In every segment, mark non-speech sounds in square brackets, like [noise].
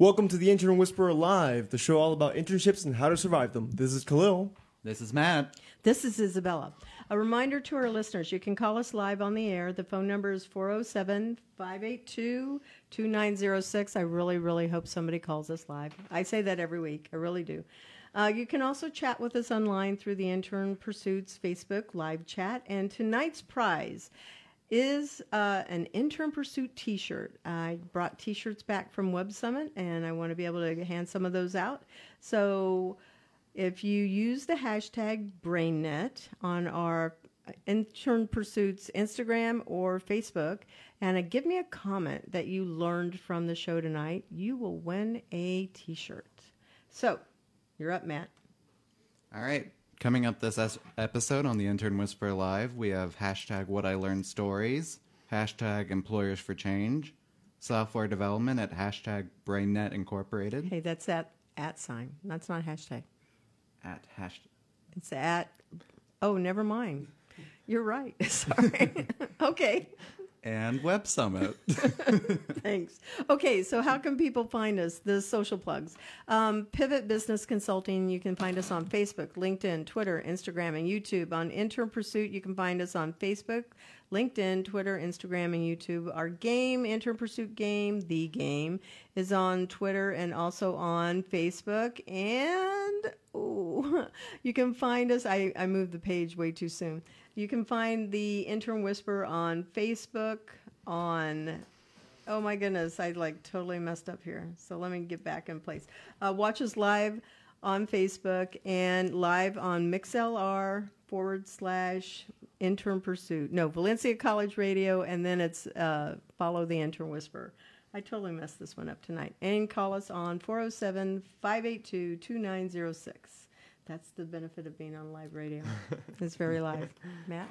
Welcome to the Intern Whisperer Live, the show all about internships and how to survive them. This is Khalil. This is Matt. This is Isabella. A reminder to our listeners you can call us live on the air. The phone number is 407 582 2906. I really, really hope somebody calls us live. I say that every week. I really do. Uh, you can also chat with us online through the Intern Pursuits Facebook live chat. And tonight's prize is uh, an Intern Pursuit t shirt. I brought t shirts back from Web Summit and I want to be able to hand some of those out. So if you use the hashtag Brainet on our Intern Pursuits Instagram or Facebook and uh, give me a comment that you learned from the show tonight, you will win a t shirt. So you're up, Matt. All right. Coming up this es- episode on the Intern Whisper Live, we have hashtag What I Learned Stories, hashtag Employers for Change, software development at hashtag Brainet Incorporated. Hey, that's at at sign. That's not hashtag. At hashtag. It's at. Oh, never mind. You're right. [laughs] Sorry. [laughs] okay. And Web Summit. [laughs] [laughs] Thanks. Okay, so how can people find us? The social plugs. Um, Pivot Business Consulting, you can find us on Facebook, LinkedIn, Twitter, Instagram, and YouTube. On Intern Pursuit, you can find us on Facebook, LinkedIn, Twitter, Instagram, and YouTube. Our game, Intern Pursuit Game, The Game, is on Twitter and also on Facebook. And oh, [laughs] you can find us. I, I moved the page way too soon. You can find the Intern Whisper on Facebook, on oh my goodness, I like totally messed up here. So let me get back in place. Uh, watch us live on Facebook and live on MixLR forward slash intern pursuit. No, Valencia College Radio, and then it's uh, follow the intern whisper. I totally messed this one up tonight. And call us on 407 582 2906. That's the benefit of being on live radio. it's very [laughs] live. Matt?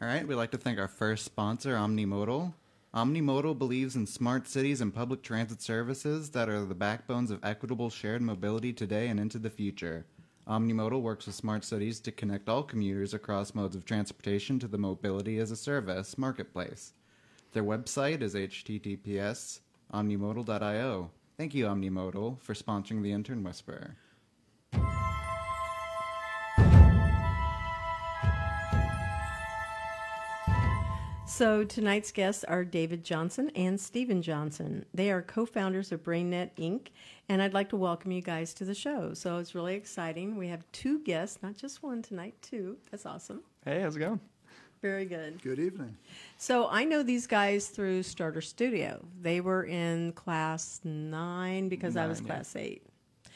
All right. We'd like to thank our first sponsor, Omnimodal. Omnimodal believes in smart cities and public transit services that are the backbones of equitable shared mobility today and into the future. Omnimodal works with smart cities to connect all commuters across modes of transportation to the Mobility as a Service marketplace. Their website is https omnimodal.io. Thank you, Omnimodal, for sponsoring the Intern Whisperer. So tonight's guests are David Johnson and Stephen Johnson. They are co-founders of Brainet Inc. And I'd like to welcome you guys to the show. So it's really exciting. We have two guests, not just one tonight, two. That's awesome. Hey, how's it going? Very good. Good evening. So I know these guys through Starter Studio. They were in class nine because I was Nine, yeah. class eight.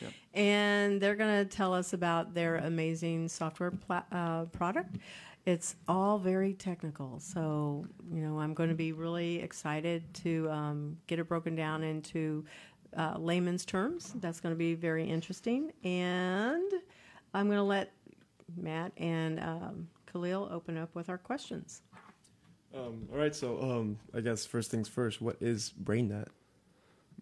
Yep. And they're going to tell us about their amazing software pla- uh, product. It's all very technical. So, you know, I'm going to be really excited to um, get it broken down into uh, layman's terms. That's going to be very interesting. And I'm going to let Matt and um, Khalil open up with our questions. Um, all right, so um, I guess first things first, what is Brainet?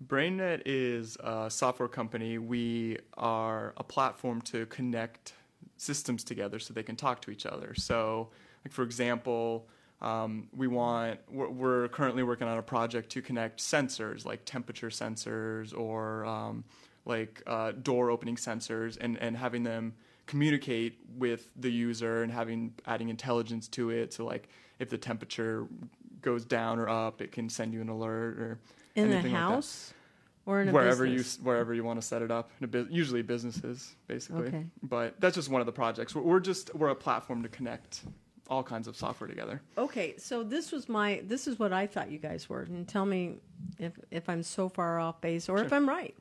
Brainet is a software company. We are a platform to connect systems together so they can talk to each other. So, like for example, um, we want we're, we're currently working on a project to connect sensors like temperature sensors or um, like uh, door opening sensors and, and having them communicate with the user and having adding intelligence to it. So like if the temperature goes down or up, it can send you an alert or In a anything like that house or in a wherever business? you wherever you want to set it up. In a bu- usually businesses, basically. Okay. But that's just one of the projects. We're, we're just we're a platform to connect all kinds of software together. Okay, so this was my this is what I thought you guys were, and tell me if if I'm so far off base or if I'm right.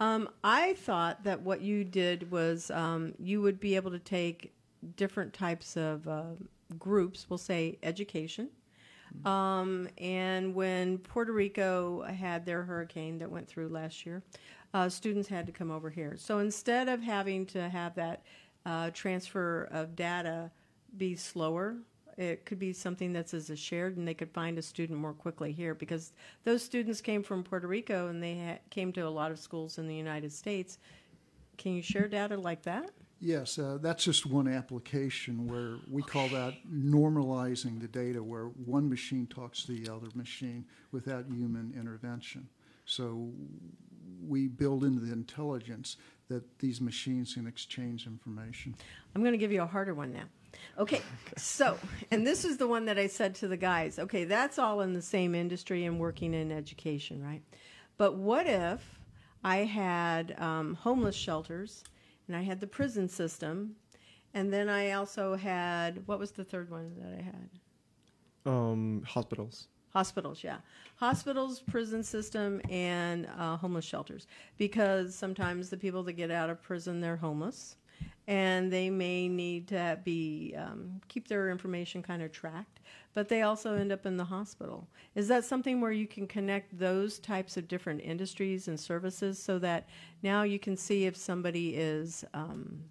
Um, I thought that what you did was um, you would be able to take different types of uh, groups. We'll say education. Um, and when Puerto Rico had their hurricane that went through last year, uh, students had to come over here. So instead of having to have that uh, transfer of data be slower, it could be something that's as a shared, and they could find a student more quickly here because those students came from Puerto Rico and they ha- came to a lot of schools in the United States. Can you share data like that? Yes, uh, that's just one application where we call that normalizing the data, where one machine talks to the other machine without human intervention. So we build into the intelligence that these machines can exchange information. I'm going to give you a harder one now. Okay, so, and this is the one that I said to the guys. Okay, that's all in the same industry and working in education, right? But what if I had um, homeless shelters and I had the prison system, and then I also had, what was the third one that I had? Um, hospitals. Hospitals, yeah. Hospitals, prison system, and uh, homeless shelters. Because sometimes the people that get out of prison, they're homeless. And they may need to be um, keep their information kind of tracked, but they also end up in the hospital. Is that something where you can connect those types of different industries and services so that now you can see if somebody is um,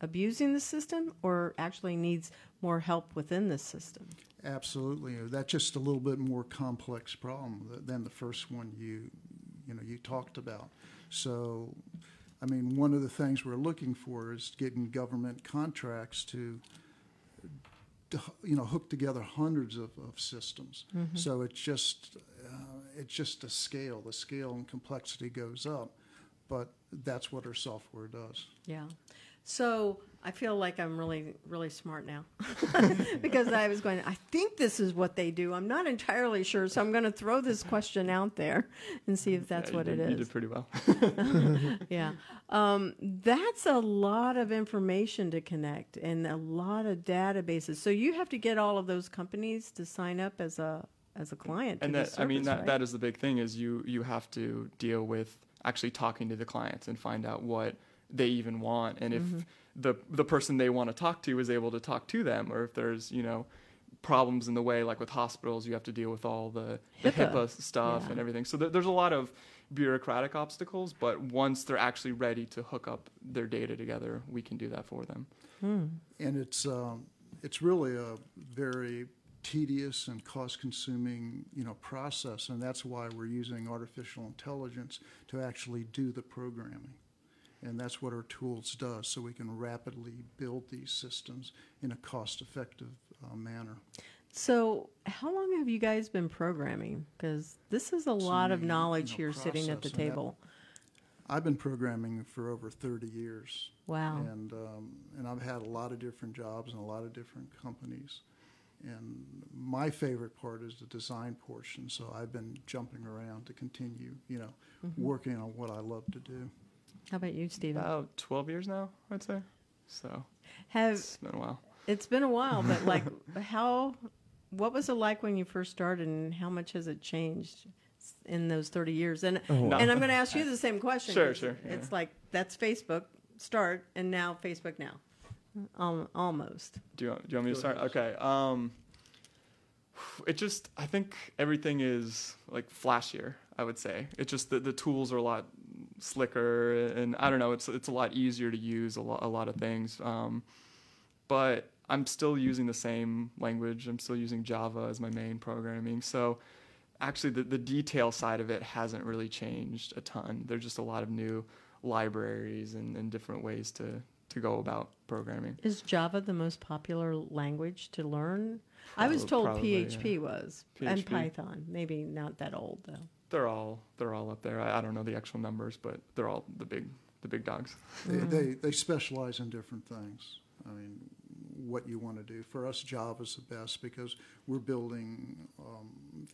abusing the system or actually needs more help within the system? Absolutely, that's just a little bit more complex problem than the first one you, you know, you talked about. So, I mean, one of the things we're looking for is getting government contracts to, to you know, hook together hundreds of, of systems. Mm-hmm. So it's just, uh, it's just a scale. The scale and complexity goes up, but that's what our software does. Yeah. So I feel like I'm really, really smart now [laughs] because I was going, I think this is what they do. I'm not entirely sure. So I'm going to throw this question out there and see if that's Yeah, what you it did, You did pretty well. [laughs] Yeah. Um, that's a lot of information to connect and a lot of databases. So you have to get all of those companies to sign up as a as a client. and that the I mean that right? that is the big thing is you you have to deal with actually talking to the clients and find out what they even want and if Mm-hmm. the the person they want to talk to is able to talk to them or if there's you know problems in the way like with hospitals you have to deal with all the, the HIPAA. HIPAA stuff Yeah. and everything so there, there's a lot of bureaucratic obstacles but once they're actually ready to hook up their data together we can do that for them and it's um, it's really a very tedious and cost-consuming you know process, and that's why we're using artificial intelligence to actually do the programming, and that's what our tools does, so we can rapidly build these systems in a cost-effective uh, manner. So, how long have you guys been programming? Because this is a lot of the, you knowledge know, here sitting at the process, and that- table. I've been programming for over 30 years. Wow. And, um, and I've had a lot of different jobs and a lot of different companies. And my favorite part is the design portion. So I've been jumping around to continue, you know, Mm-hmm. working on what I love to do. How about you, Stephen? about 12 years now i'd say so Have it's been a while it's been a while, but like, [laughs] how? What was it like when you first started, and how much has it changed in those thirty years? And wow. and I'm going to ask you the same question. Sure, 'cause sure, It's like that's Facebook start, and now Facebook now, Al- almost. Do you, want- do you want me to start? Okay. Um, it just, I think everything is like flashier. I would say It's just the, the tools are a lot slicker, and I don't know. It's it's a lot easier to use a lot a lot of things. Um, but I'm still using the same language. I'm still using Java as my main programming. So actually, the the detail side of it hasn't really changed a ton. There's just a lot of new libraries and, and different ways to to go about programming. Is Java the most popular language to learn? I was told probably, PHP yeah. was, and Python. Maybe not that old though. They're all they're all up there. I, I don't know the actual numbers, but they're all the big the big dogs. They, Mm-hmm. they, they specialize in different things. I mean, what you want to do. For us, Java's the best because we're building um,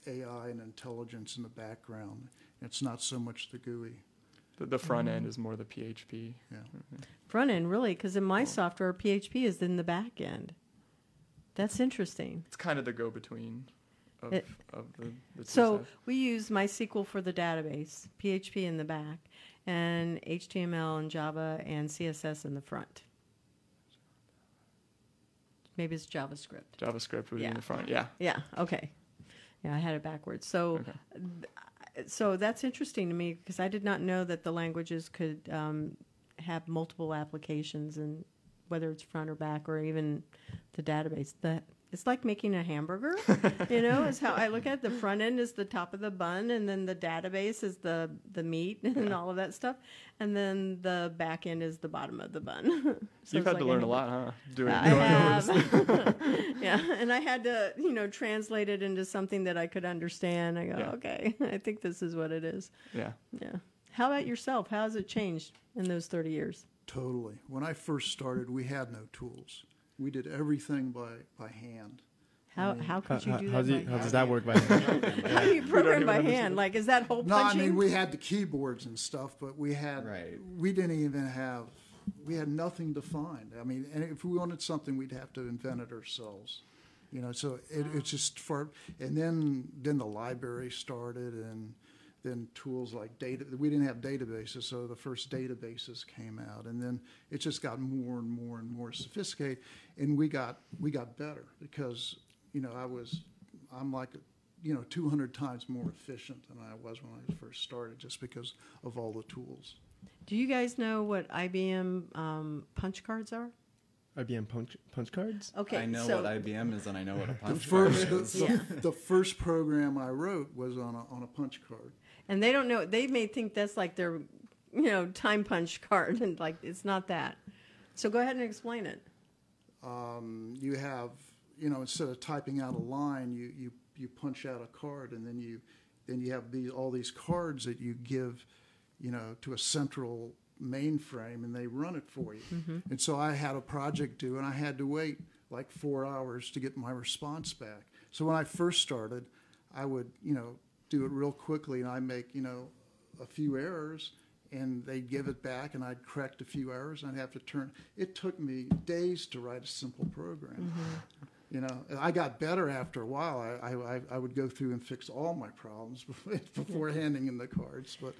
AI and intelligence in the background. It's not so much the GUI. The, the front Mm-hmm. end is more the PHP. Yeah. Front end, really, because in my software, PHP is in the back end. That's interesting. It's kind of the go between of, It- of the, the So we use MySQL for the database, PHP in the back, and HTML and Java and CSS in the front. Maybe it's JavaScript. JavaScript would be Yeah. in the front. Yeah. Yeah. Okay. Yeah, I had it backwards. So, Okay. so that's interesting to me because I did not know that the languages could um, have multiple applications and whether it's front or back or even the database. The it's like making a hamburger, [laughs] you know. Is how I look at it. the front end is the top of the bun, and then the database is the the meat and all of that stuff, and then the back end is the bottom of the bun. [laughs] So You've it's had to like learn a hamburger. lot, huh? Doing, I going over this. have. [laughs] yeah, and I had to, you know, translate it into something that I could understand. I go, Yeah. okay, I think this is what it is. Yeah. Yeah. How about yourself? How has it changed in those 30 years? Totally. When I first started, we had no tools. We did everything by, by hand. How, how How, could you do how that? do you- by how hand? does that work by hand? [laughs] How do you program even by understand. hand? Like, is that hole No, I punching? mean, we had the keyboards and stuff, but we had, Right. we didn't even have, we had nothing to find. I mean, and if we wanted something, we'd have to invent it ourselves. You know, so it, it's just for, and then, then the library started and then tools like data, we didn't have databases, so the first databases came out. And then it just got more and more and more sophisticated. And we got, we got better because, you know, I was, I'm like, you know, 200 times more efficient than I was when I first started just because of all the tools. Do you guys know what IBM um, punch cards are? IBM punch punch cards. Okay, I know so what IBM is, and I know what a The punch first, card the, is. the, Yeah. the first program I wrote was on a, on a punch card. and they don't know. They may think that's like their, you know, time punch [laughs] card, and like it's not that. So go ahead and explain it. Um, you have, you know, instead of typing out a line, you, you, you punch out a card, and then you then you have these all these cards that you give, you know, to a central mainframe, and they run it for you. And so I had a project due, and I had to wait like four hours to get my response back. So when I first started, I would, you know, do it real quickly, and I make, you know, a few errors, and they'd give it back, and I'd correct a few errors, and I'd have to turn. It took me days to write a simple program. Mm-hmm. You know, I got better after a while. I, I, I would go through and fix all my problems [laughs] before handing in the cards. But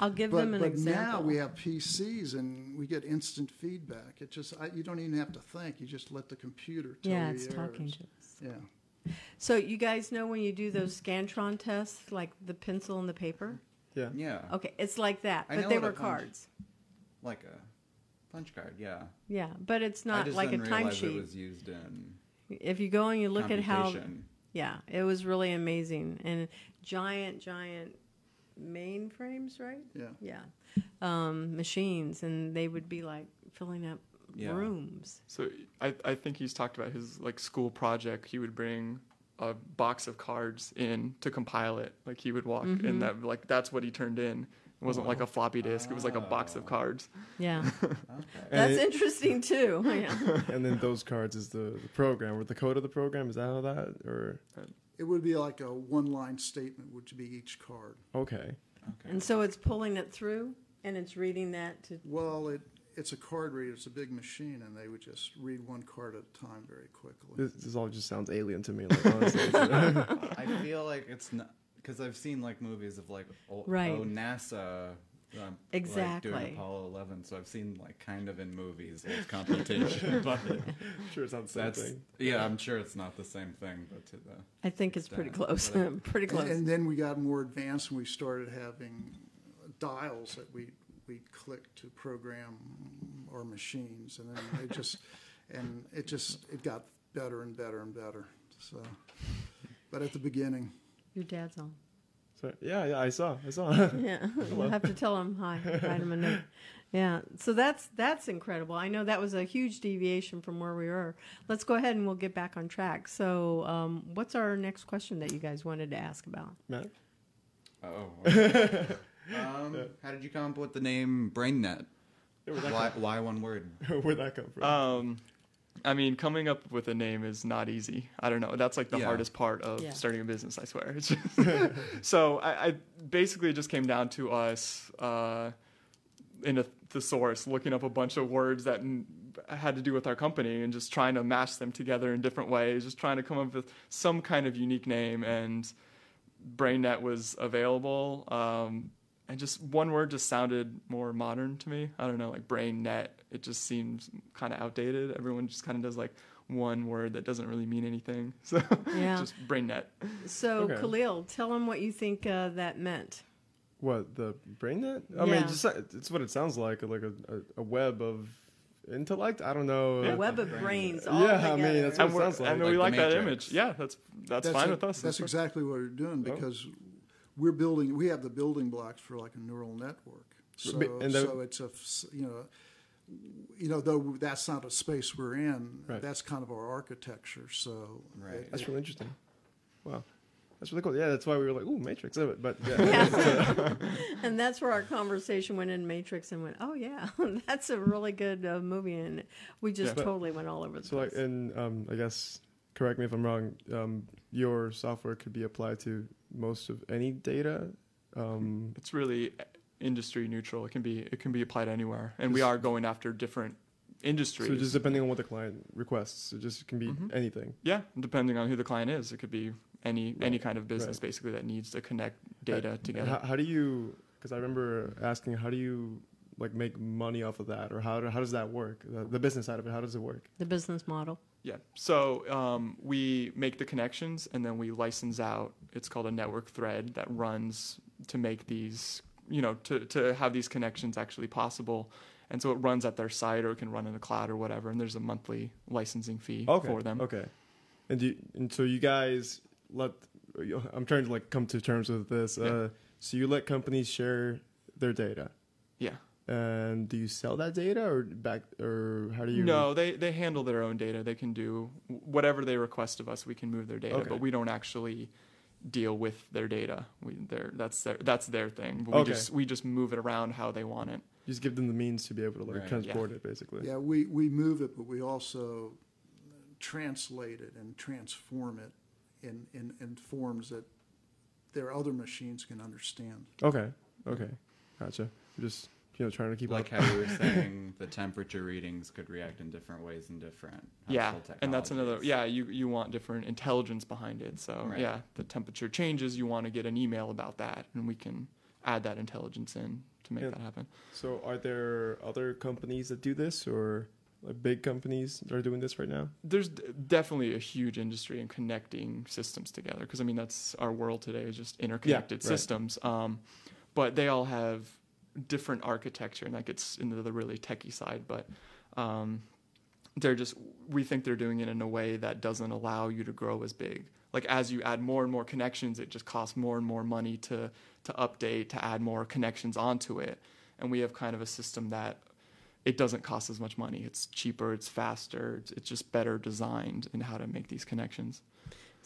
I'll give but, them an but example. now we have PCs and we get instant feedback. It just I, you don't even have to think. You just let the computer tell yeah, you it's talking to us. Yeah. So you guys know when you do those Scantron tests, like the pencil and the paper? Yeah. Yeah, Okay, it's like that, I but know they what a were punch- cards. like a punch card. Yeah, Yeah, but it's I not just like a didn't realize it timesheet. was used in If you go and you look at how, computation. yeah, it was really amazing and giant, giant mainframes, right? Yeah. Yeah, um, machines, and they would be like filling up Yeah. rooms. So I, I think he's talked about his like school project. He would bring a box of cards in to compile it. Like he would walk Mm-hmm. in that like that's what he turned in. It wasn't like a floppy disk. It was like a box of Oh. cards. Yeah, [laughs] Okay. that's it- interesting too. [laughs] Yeah. And then those cards is the, the program or the code of the program. Is that how that or It would be like a one-line statement, which would be each card. okay? Okay. And so it's pulling it through, and it's reading that to. Well, it it's a card reader. It's a big machine, and they would just read one card at a time very quickly. This, this all just sounds alien to me. Like honestly, [laughs] I feel like it's not because I've seen like movies of like oh, Right. oh NASA. Um, Exactly. Like doing Apollo 11, so I've seen like kind of in movies old computation, [laughs] but [laughs] sure, it sounds the same that's thing. yeah, I'm sure it's not the same thing, but to the I think it's pretty close. pretty close. And, and then we got more advanced, and we started having dials that we we click to program our machines, and then it just and it just it got better and better and better. So, but at the beginning, Your dad's on. So, yeah, yeah, I saw, I saw. Yeah, [laughs] [laughs] you'll have to tell him hi. Write him a note. Yeah, so that's that's incredible. I know that was a huge deviation from where we were. Let's go ahead and we'll get back on track. So, um, what's our next question that you guys wanted to ask about? Matt, oh. okay. [laughs] um, how did you come up with the name Brainet? where'd Why why one word? [laughs] where'd that come from? Um, I mean, coming up with a name is not easy. I don't know. That's like the Yeah. hardest part of Yeah. starting a business. I swear. It's [laughs] just- [laughs] so I, I basically just came down to us uh, in a thesaurus looking up a bunch of words that n- had to do with our company and just trying to mash them together in different ways. Just trying to come up with some kind of unique name and. Brainet was available, um, and just one word just sounded more modern to me. I don't know, like brain net. It just seems kind of outdated. Everyone just kind of does like one word that doesn't really mean anything. [laughs] So Yeah. just Brainet. So, Okay. Khalil, tell him what you think uh, that meant. what the brain net? I Yeah. mean, just it's what it sounds like, like a, a, a web of intellect. I don't know. A web of brains. All Yeah, I mean, that's what and, it sounds like. and Like we like that image. Yeah, that's that's, fine it. with us. That's fine. exactly what we're doing because we're building. We have the building blocks for like a neural network. So, and the- so it's a you know, you know, though that's not a space we're in. Right. That's kind of our architecture. So Right. it- That's really interesting. Wow. That's really cool. Yeah, that's why we were like, ooh, Matrix. But yeah. [laughs] [laughs] and that's where our conversation went in Matrix and went, oh yeah, [laughs] that's a really good uh, movie, and we just Yeah. totally went all over the so like, place. and um, I guess, correct me if I'm wrong. Um, your software could be applied to most of any data. Um, It's really industry neutral. It can be it can be applied anywhere, and we are going after different industries. so just depending on what the client requests, it just can be Mhm. anything. yeah, depending on who the client is, it could be any any kind of business right. basically that needs to connect data And together. How, how do you? Because I remember asking, how do you like make money off of that, or how how does that work? The, the business side of it, how does it work? the business model. Yeah. So um, we make the connections and then we license out. It's called a network thread that runs to make these, you know, to, to have these connections actually possible. And so it runs at their site or it can run in the cloud or whatever. And there's a monthly licensing fee Okay. for them. Okay. And do you, and so you guys let I'm trying to like come to terms with this. Yeah. Uh, so you let companies share their data, Yeah. And do you sell that data or back or how do you? No, they, they handle their own data. They can do whatever they request of us. We can move their data, Okay. but we don't actually deal with their data. We, they're, that's their that's their thing. We Okay. just we just move it around how they want it. You just give them the means to be able to like Right. transport it, basically. Yeah, we, we move it, but we also translate it and transform it in, in, in forms that their other machines can understand. Okay. Okay. Gotcha. Just you know trying to keep like up. how you were [laughs] saying, the temperature readings could react in different ways in different. yeah and that's another yeah you you want different intelligence behind it so Right. yeah the temperature changes you want to get an email about that and we can add that intelligence in to make Yeah. that happen So are there other companies that do this, or like big companies that are doing this right now? there's d- definitely a huge industry in connecting systems together because i mean that's our world today is just interconnected right. systems um, but they all have different architecture and that gets into the really techie side but um, they're just we think they're doing it in a way that doesn't allow you to grow as big. Like as you add more and more connections it just costs more and more money to to update to add more connections onto it. And we have kind of a system that it doesn't cost as much money. It's cheaper it's faster it's, it's just better designed in how to make these connections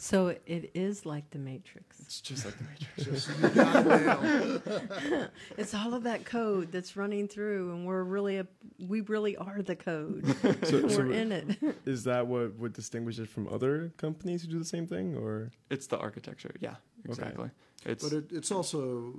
So it is like the Matrix. it's just like the matrix [laughs] Just, you got it nailed. It's all of that code that's running through, and we're really a, we really are the code. [laughs] So, we're so in it. [laughs] is that what would distinguish it from other companies who do the same thing, or it's the architecture yeah exactly it's But it, it's also,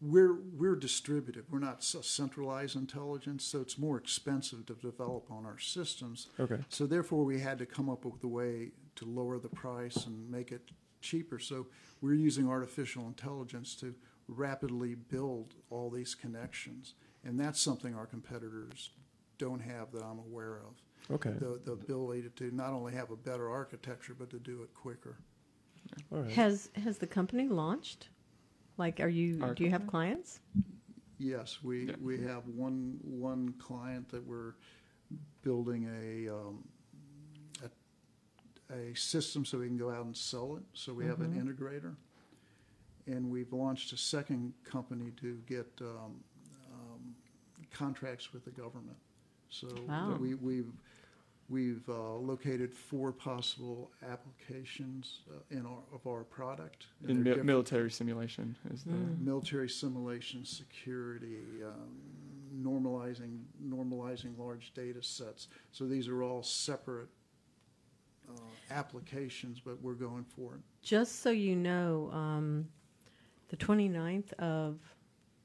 we're, we're distributed. We're not s- centralized intelligence, so it's more expensive to develop on our systems. okay? So therefore, we had to come up with a way to lower the price and make it cheaper. So we're using artificial intelligence to rapidly build all these connections, and that's something our competitors don't have that I'm aware of. Okay. The, the ability to not only have a better architecture, but to do it quicker. All right. Has has the company launched? Like, are you Our do you have clients? Yes, we, Yeah. we have one, one client that we're building a, um, a, a system so we can go out and sell it. So we have an Mhm. integrator. And we've launched a second company to get, um, um, contracts with the government. So Wow. we, we've, we've, uh, located four possible applications uh, in our, of our product. And in they're mi- different- military simulation is the Mm. military simulation, security, um, normalizing normalizing large data sets. So these are all separate uh, applications, but we're going for it. Just so you know, um, the 29th of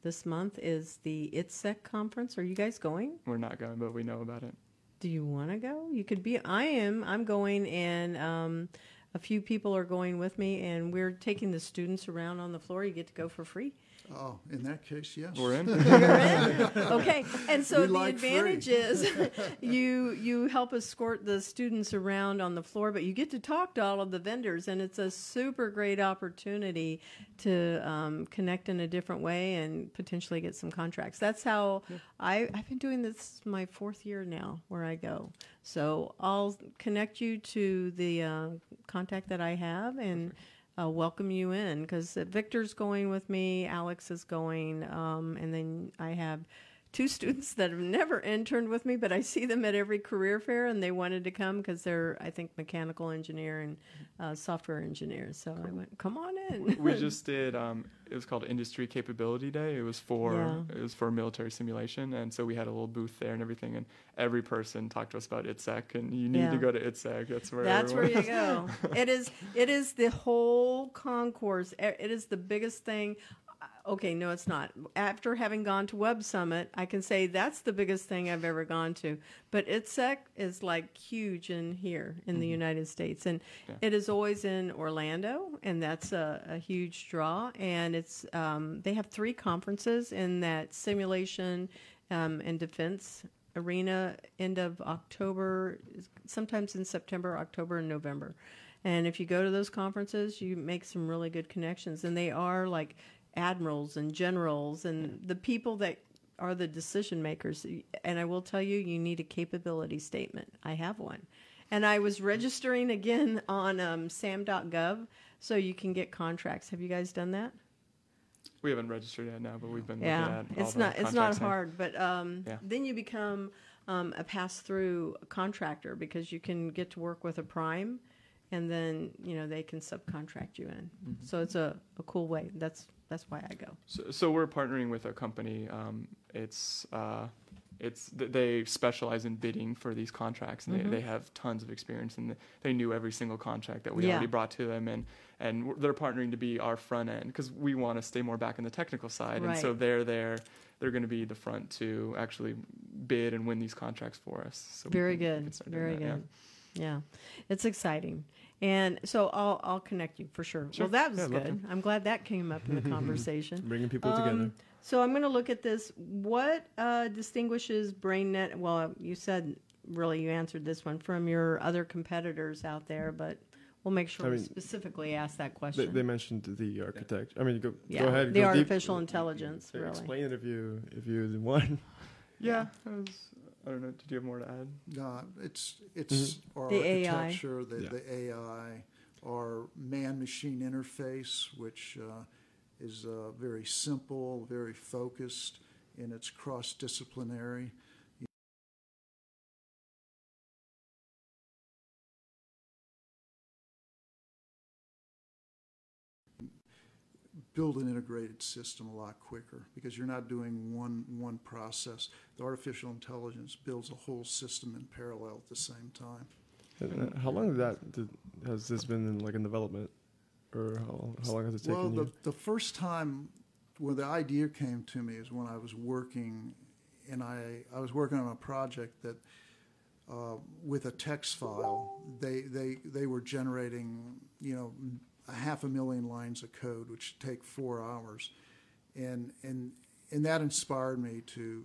this month is the ITSEC conference. Are you guys going? we're not going but we know about it Do you want to go? You could be. I am. I'm going, and um, a few people are going with me, and we're taking the students around on the floor. You get to go for free, Oh, in that case, yes. We're in. [laughs] in. okay, and so We the like advantage free. is [laughs] you you help escort the students around on the floor, but you get to talk to all of the vendors, and it's a super great opportunity to um, connect in a different way and potentially get some contracts. That's how I I've been doing this my fourth year now, where I go. So I'll connect you to the uh, contact that I have and uh, welcome you in because Victor's going with me, Alex is going, um, and then I have two students that have never interned with me, but I see them at every career fair and they wanted to come because they're, I think, mechanical engineer and uh, software engineers. So I went, come on in. we [laughs] just did um, it was called industry capability day it was for Yeah. it was for military simulation and so we had a little booth there and everything and every person talked to us about ITSEC and you need Yeah. to go to ITSEC that's where That's where you go. [laughs] it is. It is the whole concourse. It is the biggest thing. Okay, no, it's not. After having gone to Web Summit, I can say that's the biggest thing I've ever gone to. But ITSEC is like huge in here in the United States, and Yeah. it is always in Orlando, and that's a, a huge draw. And it's um, they have three conferences in that simulation um, and defense arena end of October, sometimes in September, October, and November. And if you go to those conferences, you make some really good connections. And they are like admirals and generals and the people that are the decision makers. And I will tell you, you need a capability statement. I have one. And I was registering again on um, sam.gov so you can get contracts. Have you guys done that? we haven't registered yet now but we've been yeah looking at all it's not it's not hard but um, Yeah. then you become um, a pass-through contractor because you can get to work with a prime and then you know they can subcontract you in Mm-hmm. so it's a, a cool way that's that's why i go So, so we're partnering with a company. Um, it's uh, it's th- they specialize in bidding for these contracts, and Mhm. they, they have tons of experience, and they knew every single contract that we Yeah. already brought to them, and and they're partnering to be our front end because we want to stay more back in the technical side, and so they're there. They're going to be the front to actually bid and win these contracts for us. So very can- good can start doing very that, yeah. good yeah. it's exciting and so i'll i'll connect you for sure, Sure. well that was Yeah, good i'm glad that came up in the [laughs] conversation Bringing people Um, together. So I'm going to look at this. What uh, distinguishes Brainet? Well, you said really you answered this one from your other competitors out there, but we'll make sure I we specifically ask that question. they mentioned the architect. I mean, go, Yeah, go ahead. the go deep. artificial intelligence, Uh, really. Explain it if you if you the one. Yeah, I, don't know. Did you have more to add? Uh, it's it's our The AI. architecture, the, Yeah. the AI, our man-machine interface, which uh, is uh, very simple, very focused, and it's cross-disciplinary. Build an integrated system a lot quicker because you're not doing one one process. The artificial intelligence builds a whole system in parallel at the same time. And, uh, how long did that did, has this been in, like in development, or how, how long has it taken Well, the, you? the first time when the idea came to me is when I was working, and I, I was working on a project that uh, with a text file, they, they, they were generating, you know, a half a million lines of code, which take four hours. And, and, and that inspired me to,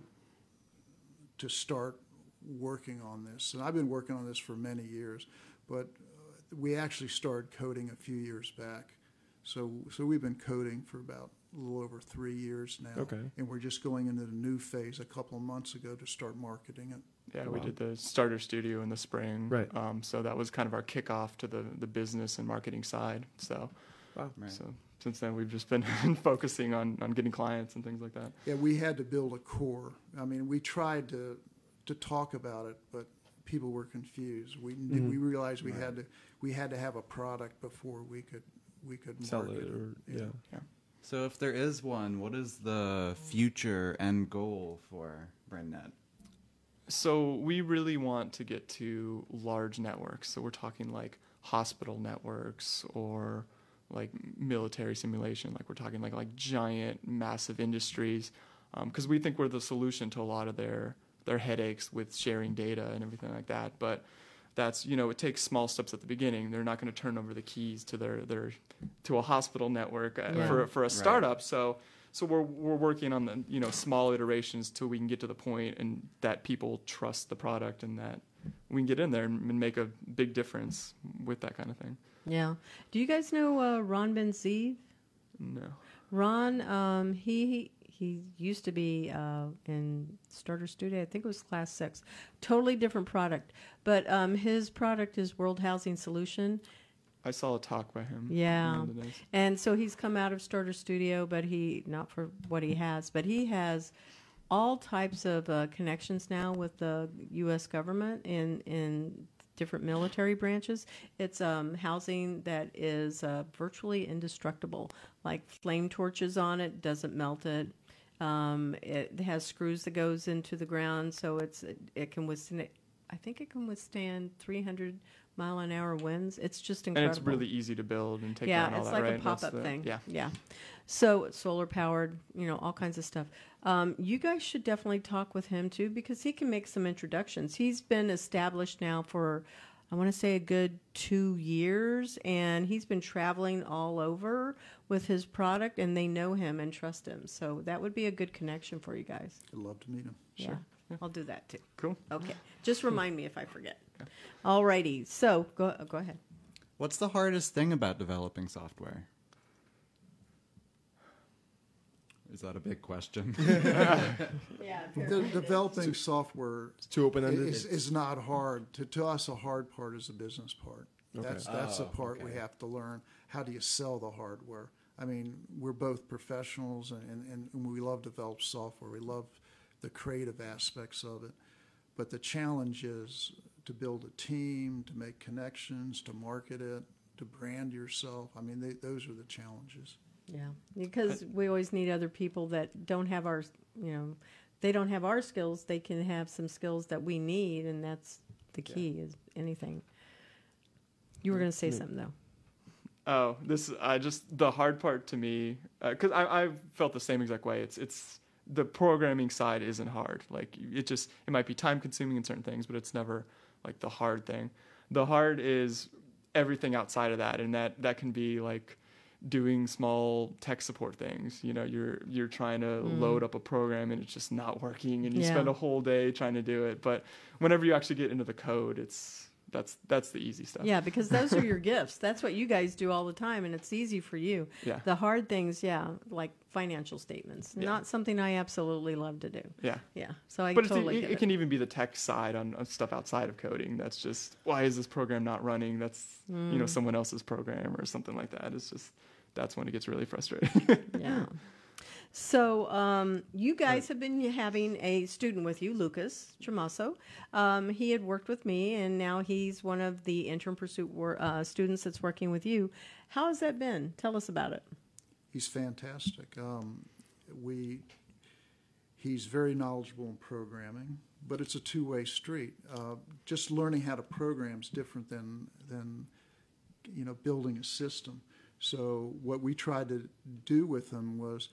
to start working on this. And I've been working on this for many years, but we actually started coding a few years back. So, so we've been coding for about a little over three years now. Okay. And we're just going into the new phase a couple of months ago to start marketing it. Yeah, we did the starter studio in the spring. Right. Um, so that was kind of our kickoff to the, the business and marketing side. So, Wow. Right. so since then we've just been [laughs] focusing on, on getting clients and things like that. Yeah, we had to build a core. I mean, we tried to to talk about it, but people were confused. We Mhm. we realized we Right. had to we had to have a product before we could we could Sell market it or Yeah. yeah. So if there is one, what is the future end goal for Brainet? So we really want to get to large networks. So we're talking like hospital networks or like military simulation. Like we're talking like like giant, massive industries, um, because we think we're the solution to a lot of their their headaches with sharing data and everything like that. But that's you know it takes small steps at the beginning. They're not going to turn over the keys to their their to a hospital network uh, Yeah. for for a Right. startup. So So we're we're working on the you know small iterations till we can get to the point and that people trust the product and that we can get in there and, and make a big difference with that kind of thing. Yeah. Do you guys know uh, Ron Benziv? No. Ron, um, he he used to be uh, in Starter Studio. I think it was Class Six. Totally different product, but um, his product is World Housing Solution. I saw a talk by him. Yeah. one of the days. And so he's come out of Starter Studio, but he not for what he has, but he has all types of uh, connections now with the U.S. government in in different military branches. It's um, housing that is uh, virtually indestructible, like flame torches on it, doesn't melt it. Um, it has screws that goes into the ground, so it's it, it can withstand. I think it can withstand 300 mile an hour winds. It's just incredible. And it's really easy to build and take yeah, down all it's that, like right? a pop-up the- thing. Yeah. yeah. So solar powered, you know, all kinds of stuff. Um, you guys should definitely talk with him too because he can make some introductions. He's been established now for, I want to say, a good two years, and he's been traveling all over with his product, and they know him and trust him. So that would be a good connection for you guys. I'd love to meet him. Yeah, I'll do that too. Cool. Okay, just remind me if I forget. All righty. So go uh, go ahead. What's the hardest thing about developing software? Is that a big question? [laughs] Yeah. [laughs] De- developing software It's too open ended. is, is not hard. To, to us, a hard part is the business part. That's that's the Oh, part we have to learn. How do you sell the hardware? I mean, we're both professionals, and, and, and we love to develop software. We love the creative aspects of it, but the challenge is to build a team, to make connections, to market it, to brand yourself. I mean, they, those are the challenges. Yeah, because we always need other people that don't have our, you know, they don't have our skills. They can have some skills that we need, and that's the key. Is anything. You were going to say something though. Oh, this I just the hard part to me uh, because I I felt the same exact way. It's it's the programming side isn't hard. Like it just it might be time consuming in certain things, but it's never like the hard thing. The hard is everything outside of that, and that that can be like doing small tech support things. You know, you're you're trying to mm. load up a program and it's just not working, and you Yeah. spend a whole day trying to do it. But whenever you actually get into the code, it's that's that's the easy stuff. Yeah, because those are your [laughs] gifts. That's what you guys do all the time, and it's easy for you. Yeah. The hard things, yeah, like financial statements, Yeah. not something I absolutely love to do. Yeah. Yeah, so I but totally it, it it. can even be the tech side on, on stuff outside of coding. That's just why is this program not running? That's you Mm. know someone else's program or something like that. It's just that's when it gets really frustrating. Yeah. [laughs] So um, you guys have been having a student with you, Lucas Tremasso. Um, he had worked with me, and now he's one of the intern pursuit wor- uh, students that's working with you. How has that been? Tell us about it. He's fantastic. Um, we, he's very knowledgeable in programming, but it's a two-way street. Uh, just learning how to program is different than than you know building a system. So what we tried to do with him was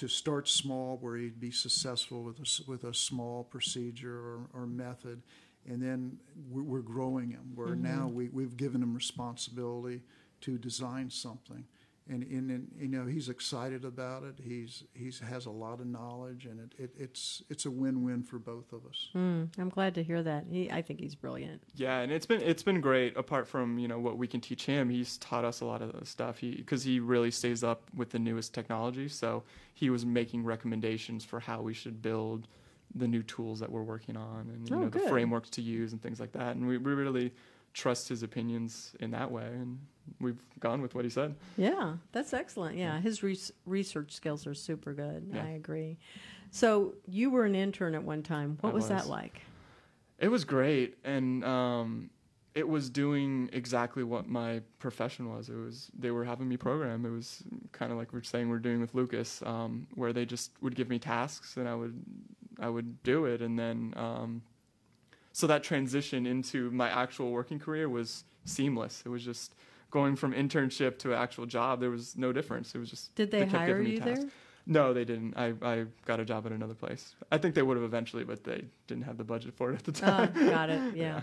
to start small, where he'd be successful with a, with a small procedure or, or method, and then we're, growing him. Where mm-hmm. now we, we've given him responsibility to design something, and, and, and you know he's excited about it. He's he's has a lot of knowledge, and it, it, it's it's a win win for both of us. Mm, I'm glad to hear that. He, I think he's brilliant. yeah, and it's been it's been great. Apart from you know what we can teach him, he's taught us a lot of the stuff. He because he really stays up with the newest technology. So he was making recommendations for how we should build the new tools that we're working on, and you Oh, know the frameworks to use and things like that. And we, we really trust his opinions in that way, and we've gone with what he said. Yeah, that's excellent. Yeah, his res- research skills are super good. Yeah. I agree. So you were an intern at one time. What I was, that like? It was great, and um, it was doing exactly what my profession was. It was they were having me program. It was kind of like we're saying we're doing with Lucas, um, where they just would give me tasks and I would I would do it, and then um, so that transition into my actual working career was seamless. It was just going from internship to actual job. There was no difference. It was just Did they, kept hire giving me you tasks. there? No, they didn't. I, I got a job at another place. I think they would have eventually, but they didn't have the budget for it at the Oh, time. got it. [laughs] Yeah. yeah.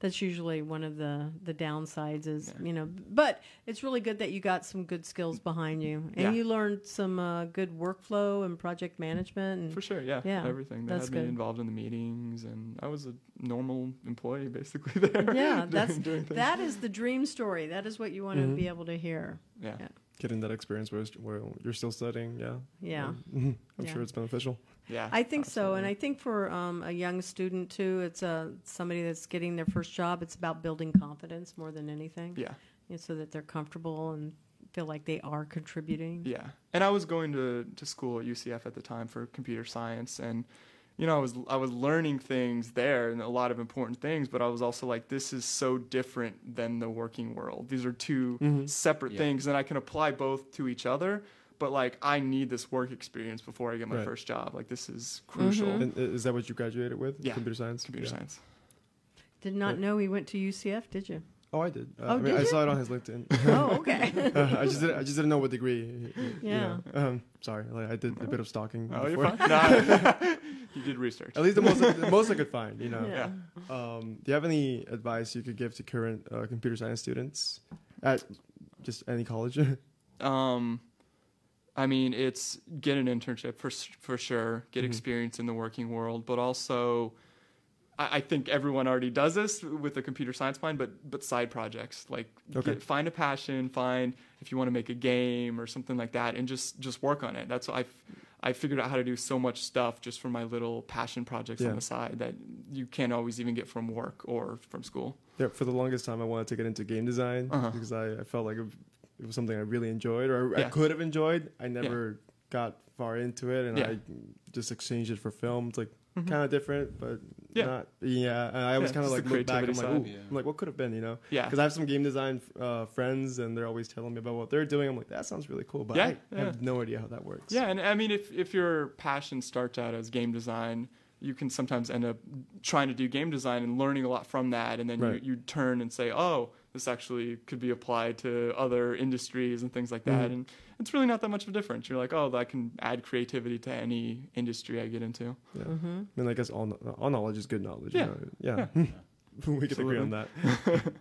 That's usually one of the the downsides is Yeah. you know, but it's really good that you got some good skills behind you, and Yeah. you learned some uh, good workflow and project management. And For sure, yeah, Yeah, everything. They that's had good. involved in the meetings, and I was a normal employee basically [laughs] there. Yeah, doing- that's doing that is the dream story. That is what you want to Mhm. be able to hear. yeah. yeah. Getting that experience where, where you're still studying, yeah. Yeah. Um, I'm Yeah. sure it's beneficial. yeah, I think so, and. I think for um, a young student too, it's uh, somebody that's getting their first job. It's about building confidence more than anything, yeah, you know, so that they're comfortable and feel like they are contributing. yeah. And I was going to, to school at UCF at the time for computer science, and you know, I was I was learning things there and a lot of important things, but I was also like, this is so different than the working world. These are 2 Mhm. separate Yeah. things, and I can apply both to each other. But like, I need this work experience before I get my Right. first job. Like, this is crucial. Mhm. And is that what you graduated with? Yeah. Computer science? Computer Yeah. science. Did not Right. know he went to UCF. Did you? Oh, I did. Uh, Oh, I, mean, did I you? saw it on his LinkedIn. [laughs] oh, okay. [laughs] Uh, I just didn't, I just didn't know what degree. you Yeah. know. Um, sorry, like, I did a bit of stalking. Oh, you're before. fine. Nah. [laughs] you did research. At least the most, the most I could find. You know. yeah. Um, do you have any advice you could give to current uh, computer science students at just any college? Um, I mean, it's get an internship for for sure, get Mhm. experience in the working world, but also, I, I think everyone already does this with the computer science mind, but but side projects like Okay. get, find a passion, find if you want to make a game or something like that, and just just work on it. That's what I've. I figured out how to do so much stuff just from my little passion projects Yeah. on the side that you can't always even get from work or from school. yeah, for the longest time, I wanted to get into game design Uh-huh. because I, I felt like it, was something I really enjoyed or I Yeah. could have enjoyed. I never got far into it, and Yeah. I just exchanged it for film. It's like Mhm. kind of different, but Yeah. not. Yeah, and I was Yeah, kind of like look back. I'm like, ooh. Yeah. I'm like, what could have been, you know? Yeah, Because I have some game design uh, friends, and they're always telling me about what they're doing. I'm like, that sounds really cool, but Yeah, I have no idea how that works. Yeah, and I mean, if if your passion starts out as game design, you can sometimes end up trying to do game design and learning a lot from that, and then Right. you, you turn and say, oh, this actually could be applied to other industries and things like that, Mhm. and it's really not that much of a difference. You're like, oh, I can add creativity to any industry I get into. Yeah. Mm-hmm. I mean, I guess all, all knowledge is good knowledge. Yeah. You know? Yeah. [laughs] we could agree on that. [laughs]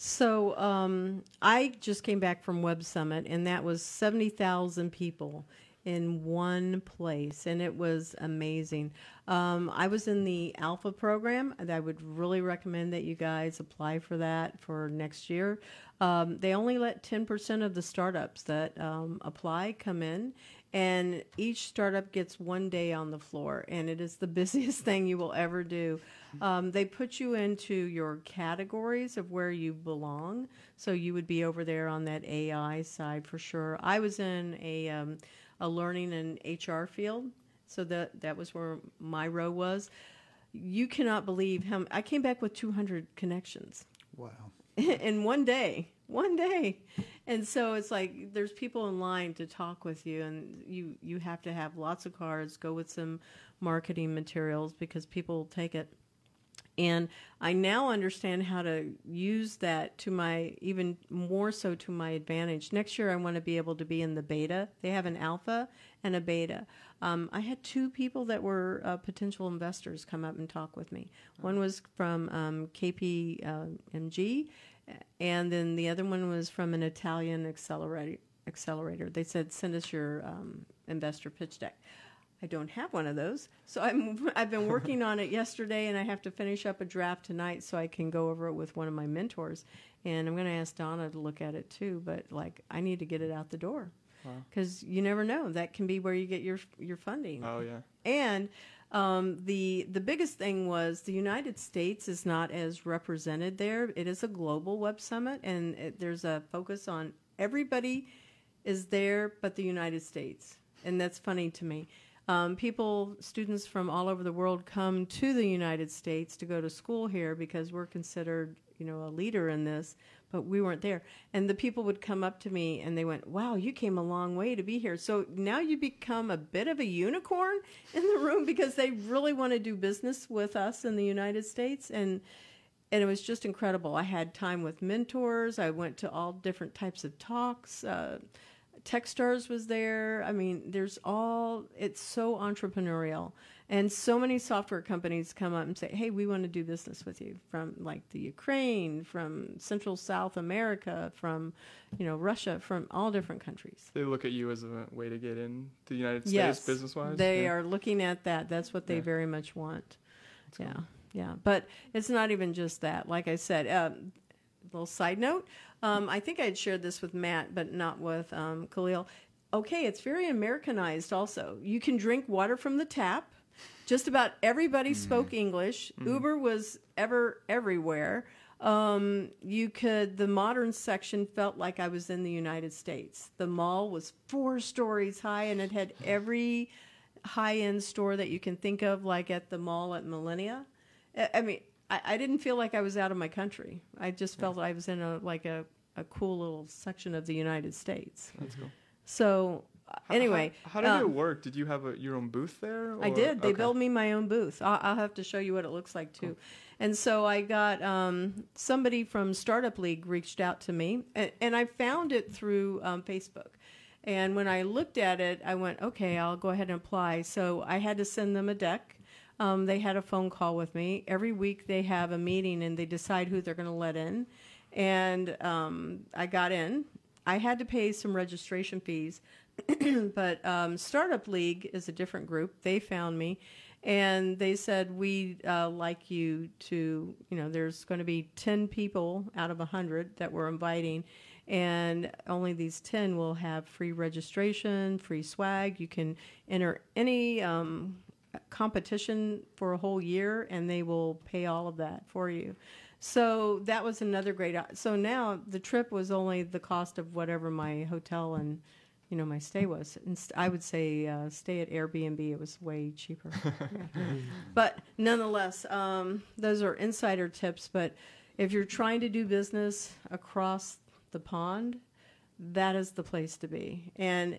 So um, I just came back from Web Summit, and that was seventy thousand people in one place, and it was amazing. Um, I was in the Alpha program, and I would really recommend that you guys apply for that for next year. Um, they only let ten percent of the startups that um, apply come in, and each startup gets one day on the floor, and it is the [laughs] busiest thing you will ever do. Um, they put you into your categories of where you belong, so you would be over there on that AI side for sure. I was in a um, a learning and HR field, so that that was where my row was. You cannot believe how I came back with 200 connections Wow. [laughs] in one day one day and so it's like there's people in line to talk with you and you you have to have lots of cards go with some marketing materials because people take it and i now understand how to use that to my even more so to my advantage next year i want to be able to be in the beta they have an alpha and a beta um, i had two people that were uh, potential investors come up and talk with me one was from um, kpmg and then the other one was from an Italian accelerator. Accelerator. They said, "Send us your um, investor pitch deck." I don't have one of those, so I'm I've been working on it yesterday, and I have to finish up a draft tonight so I can go over it with one of my mentors. And I'm going to ask Donna to look at it too. But like, I need to get it out the door Wow. because you never know. That can be where you get your your funding. Oh yeah, And um, the the biggest thing was the United States is not as represented there. It is a global web summit, and it, there's a focus on everybody is there, but the United States, and that's funny to me. Um, people, students from all over the world come to the United States to go to school here because we're considered, you know, a leader in this, but we weren't there. And the people would come up to me and they went, "Wow, you came a long way to be here." So now you become a bit of a unicorn [laughs] in the room because they really want to do business with us in the United States and and it was just incredible. I had time with mentors. I went to all different types of talks. Uh, Techstars was there. I mean, there's all. It's so entrepreneurial, And so many software companies come up and say, "Hey, we want to do business with you from like the Ukraine, from Central South America, from you know Russia, from all different countries." They look at you as a way to get in the United States yes, business wise. they are looking at that. That's what they Yeah. very much want. That's yeah, cool. yeah. But it's not even just that. Like I said, um, little side note. Um, I think I had shared this with Matt, but not with um, Khalil. Okay, it's very Americanized. Also, you can drink water from the tap. Just about everybody spoke English. Uber was ever everywhere. Um, you could the modern section felt like I was in the United States. The mall was four stories high, and it had every high-end store that you can think of, like at the mall at Millennia. I mean, I, I didn't feel like I was out of my country. I just felt I was in a like a, a cool little section of the United States. That's cool. So How- anyway, how, how did um, it work? Did you have a, your own booth there? I did. They okay. built me my own booth. I'll, I'll have to show you what it looks like too. And so I got um, somebody from Startup League reached out to me, and, and I found it through um, Facebook. And when I looked at it, I went, okay, I'll go ahead and apply. So I had to send them a deck. Um, they had a phone call with me. Every week they have a meeting and they decide who they're going to let in. And um, I got in. I had to pay some registration fees, [clears throat] but um, Startup League is a different group. They found me, and they said we'd uh, like you to. You know, there's going to be ten people out of hundred that we're inviting, and only these ten will have free registration, free swag. You can enter any um, competition for a whole year, and they will pay all of that for you. So that was another great. So now the trip was only the cost of whatever my hotel and you know my stay was. And I would say uh, stay at Airbnb. It was way cheaper. Yeah. [laughs] But nonetheless, um, those are insider tips. But if you're trying to do business across the pond, that is the place to be. And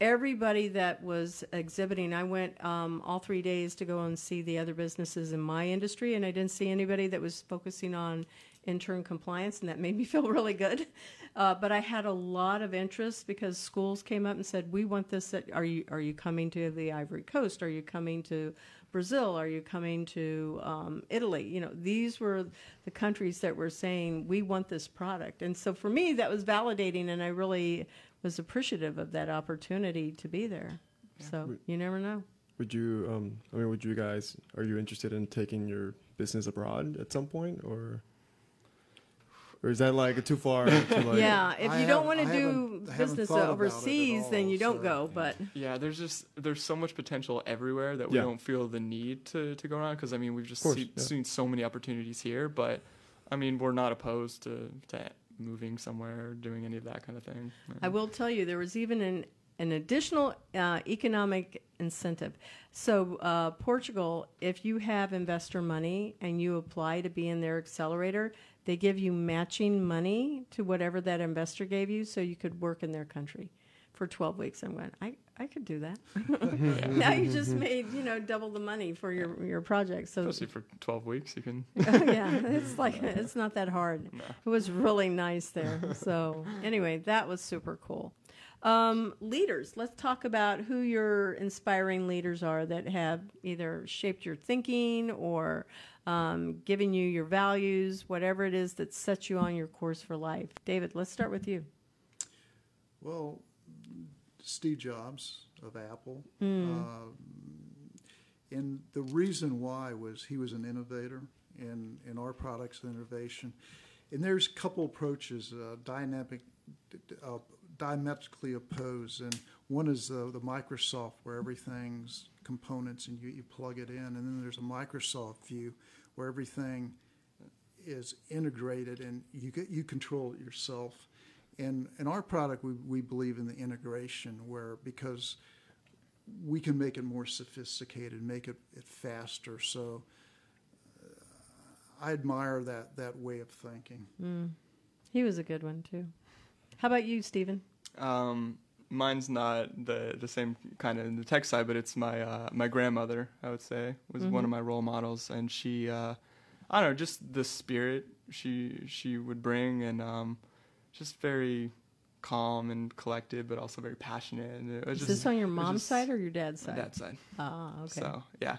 everybody that was exhibiting, I went um, all three days to go and see the other businesses in my industry, and I didn't see anybody that was focusing on intern compliance, and that made me [laughs] feel really good. Uh, but I had a lot of interest because schools came up and said, "We want this. At, are you are you coming to the Ivory Coast? Are you coming to Brazil? Are you coming to um, Italy? You know, these were the countries that were saying we want this product, and so for me that was validating, and I really was appreciative of that opportunity to be there. So you never know. Would you, um, I mean, would you guys, are you interested in taking your business abroad at some point, or, or is that like too far? To like, [laughs] yeah, if I you don't want to do haven't- I haven't business thought about it at overseas, then you don't so- go. But Yeah, there's just there's so much potential everywhere that we Yeah. don't feel the need to, to go around because I mean we've just course, see, yeah. seen so many opportunities here, but I mean we're not opposed to, to moving somewhere doing any of that kind of thing. I will tell you, there was even an an additional uh, economic incentive. So, uh, Portugal, if you have investor money and you apply to be in their accelerator, they give you matching money to whatever that investor gave you, so you could work in their country for 12 weeks. I'm going, I, I could do that. [laughs] now you just [laughs] made you know double the money for your your project. So Especially for 12 weeks, you can. [laughs] yeah, it's like it's not that hard. It was really nice there. So anyway, that was super cool. Um, leaders. Let's talk about who your inspiring leaders are that have either shaped your thinking or um, given you your values, whatever it is that sets you on your course for life. David, let's start with you. Well, Steve Jobs of Apple. Hmm. Um, and the reason why was he was an innovator in, in our products and innovation. And there's a couple approaches, uh, dynamic, uh, diametrically opposed. And one is uh, the Microsoft, where everything's components and you, you plug it in. And then there's a Microsoft view, where everything is integrated and you get, you control it yourself. And in our product, we, we believe in the integration, where because we can make it more sophisticated, make it, it faster. So uh, I admire that that way of thinking. He was a good one too. How about you, Stephen? Um, mine's not the the same kind of in the tech side, but it's my uh, my grandmother. I would say was one of my role models, and she, uh, I don't know, just the spirit she she would bring, and um, just very calm and collected, but also very passionate. And it was Is just, this on your mom's just side or your dad's side? dad's side? Ah, okay. So yeah,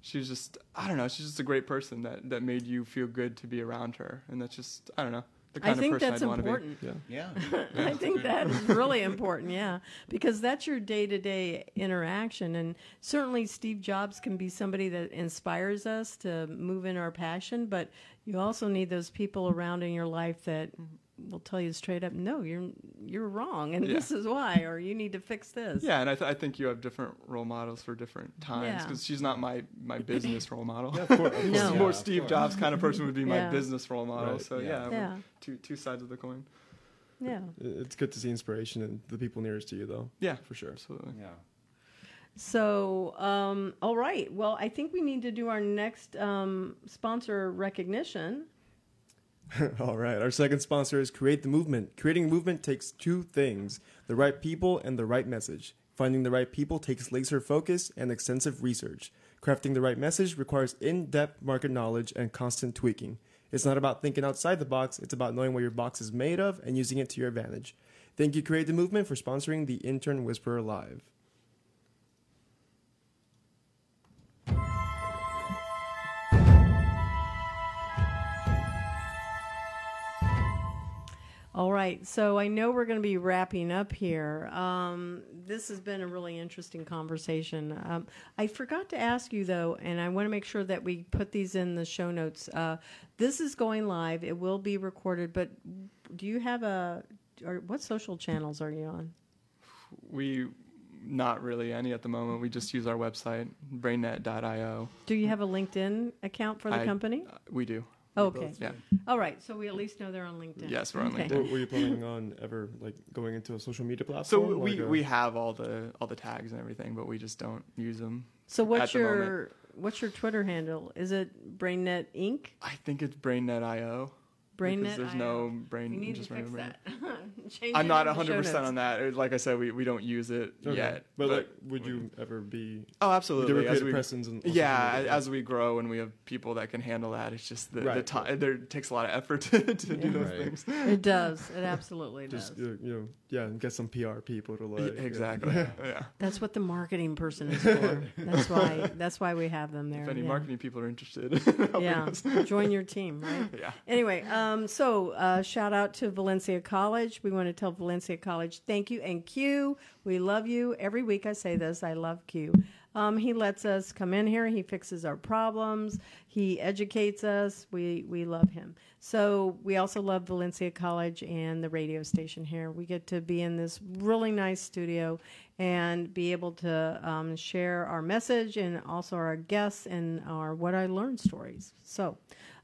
she was just I don't know. She's just a great person that that made you feel good to be around her, and that's just I don't know the kind I think of person that's I'd want to be. important. Yeah. Yeah. [laughs] I think that is really [laughs] important, yeah, because that's your day to day interaction. And certainly, Steve Jobs can be somebody that inspires us to move in our passion, but you also need those people around in your life that will tell you straight up, no, you're you're wrong, and Yeah. this is why, or you need to fix this. Yeah, and I, th- I think you have different role models for different times Yeah. because she's not my, my business role model. Yeah, of course. Of [laughs] No. course. The Yeah, more Steve course. Jobs kind of person would be my Yeah. business role model. Right. So Yeah. yeah, Yeah. two two sides of the coin. yeah. It's good to see inspiration in the people nearest to you, though. Yeah, For sure. absolutely. Yeah. So, um, all right. Well, I think we need to do our next um, sponsor recognition. [laughs] All right. Our second sponsor is Create the Movement. Creating a movement takes two things the right people and the right message. Finding the right people takes laser focus and extensive research. Crafting the right message requires in depth market knowledge and constant tweaking. It's not about thinking outside the box, it's about knowing what your box is made of and using it to your advantage. Thank you, Create the Movement, for sponsoring the Intern Whisperer Live. All right, so I know we're going to be wrapping up here. Um, this has been a really interesting conversation. Um, I forgot to ask you though, and I want to make sure that we put these in the show notes. Uh, this is going live; it will be recorded. But do you have a? Or what social channels are you on? We not really any at the moment. We just use our website brainet.io. Do you have a LinkedIn account for the I- company? Uh, we do. Okay. Yeah. All right, so we at least know they're on LinkedIn. Yes, we're on Okay. LinkedIn. Were, were you planning on ever like going into a social media platform? So we, like a- we have all the all the tags and everything, but we just don't use them. So what's At your moment. what's your Twitter handle? Is it Brainet Inc? I think it's brainet.io. Brainet. because there's no brain. We need to just fix brain. [laughs] that. I'm not 100 percent on that. Like I said, we, we don't use it Okay. yet. But, like, would you ever be? Oh, Would you absolutely. ever As we, presence? on- on social yeah, media? as we grow and we have people that can handle that, it's just the, the time. There takes a lot of effort [laughs] to, to do those Right. things. It does. It absolutely just does. you know, yeah, and get some PR people to Yeah, like yeah. exactly. [laughs] yeah. That's what the marketing person is for. That's why. That's why we have them there. If any yeah. marketing people are interested, Yeah, join your team, right? yeah. Anyway, um, so uh, shout out to Valencia College. We want to tell Valencia College thank you. And Q, we love you. Every week I say this I love Q. Um, he lets us come in here, he fixes our problems, he educates us. We, we love him. So we also love Valencia College and the radio station here. We get to be in this really nice studio and be able to um, share our message and also our guests and our What I Learned stories. So.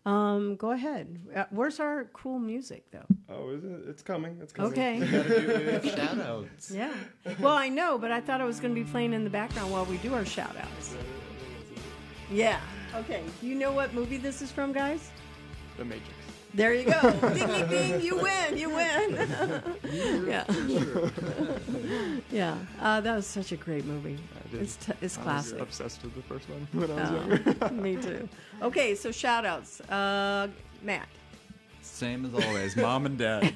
Um, go ahead. Uh, where's our cool music, though? Oh, is it? It's coming. It's coming. Okay. [laughs] Gotta [laughs] shout outs. yeah. Well, I know, but I thought it was going to be playing in the background while we do our shout outs. Yeah. Okay. You know what movie this is from, guys? The Matrix. There you go. [laughs] ding, ding, ding. You win. You win. [laughs] yeah. [laughs] yeah. Uh, that was such a great movie. I did. It's, t- it's I was classic. obsessed with the first one when I was younger. Oh, me too. Okay, so shout outs. Uh, Matt. Same as always, mom and dad.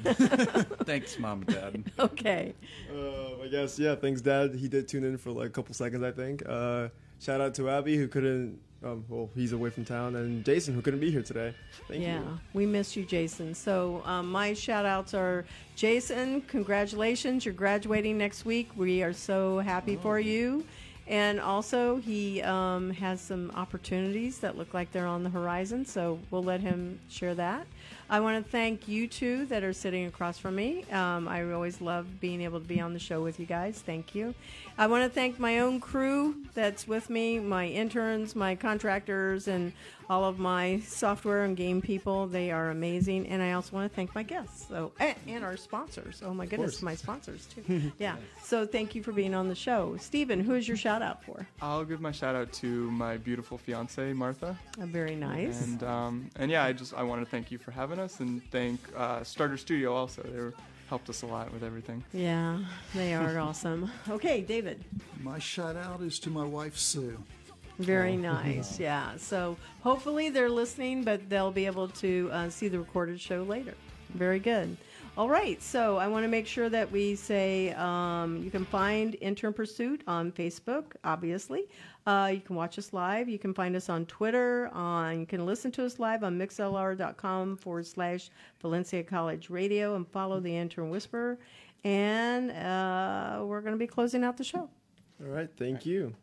Thanks, mom and dad. Okay. Uh, I guess yeah. Thanks, Dad. He did tune in for like a couple seconds, I think. Uh, shout out to Abby who couldn't. Um, well, he's away from town, and Jason who couldn't be here today. Thank yeah, you. we miss you, Jason. So um, my shout outs are Jason, congratulations. You're graduating next week. We are so happy for you. And also, he um, has some opportunities that look like they're on the horizon, so we'll let him share that. I want to thank you two that are sitting across from me. Um, I always love being able to be on the show with you guys. Thank you. I want to thank my own crew that's with me, my interns, my contractors, and all of my software and game people. They are amazing. And I also want to thank my guests so and, and our sponsors. Oh my goodness, my sponsors too. [laughs] yeah. So thank you for being on the show, Stephen. Who is your shout out for? I'll give my shout out to my beautiful fiance Martha. Uh, very nice. And um, and yeah, I just I want to thank you for having us and thank uh, Starter Studio also. They were, helped us a lot with everything. yeah, they are awesome. Okay, David. My shout out is to my wife, Sue. Very nice. Yeah. So hopefully they're listening, but they'll be able to uh, see the recorded show later. Very good. All right, so I want to make sure that we say um, you can find Intern Pursuit on Facebook, obviously. Uh, you can watch us live. You can find us on Twitter. On you can listen to us live on mixlr.com forward slash Valencia College Radio and follow the Intern Whisperer. And uh, we're going to be closing out the show. All right. Thank you.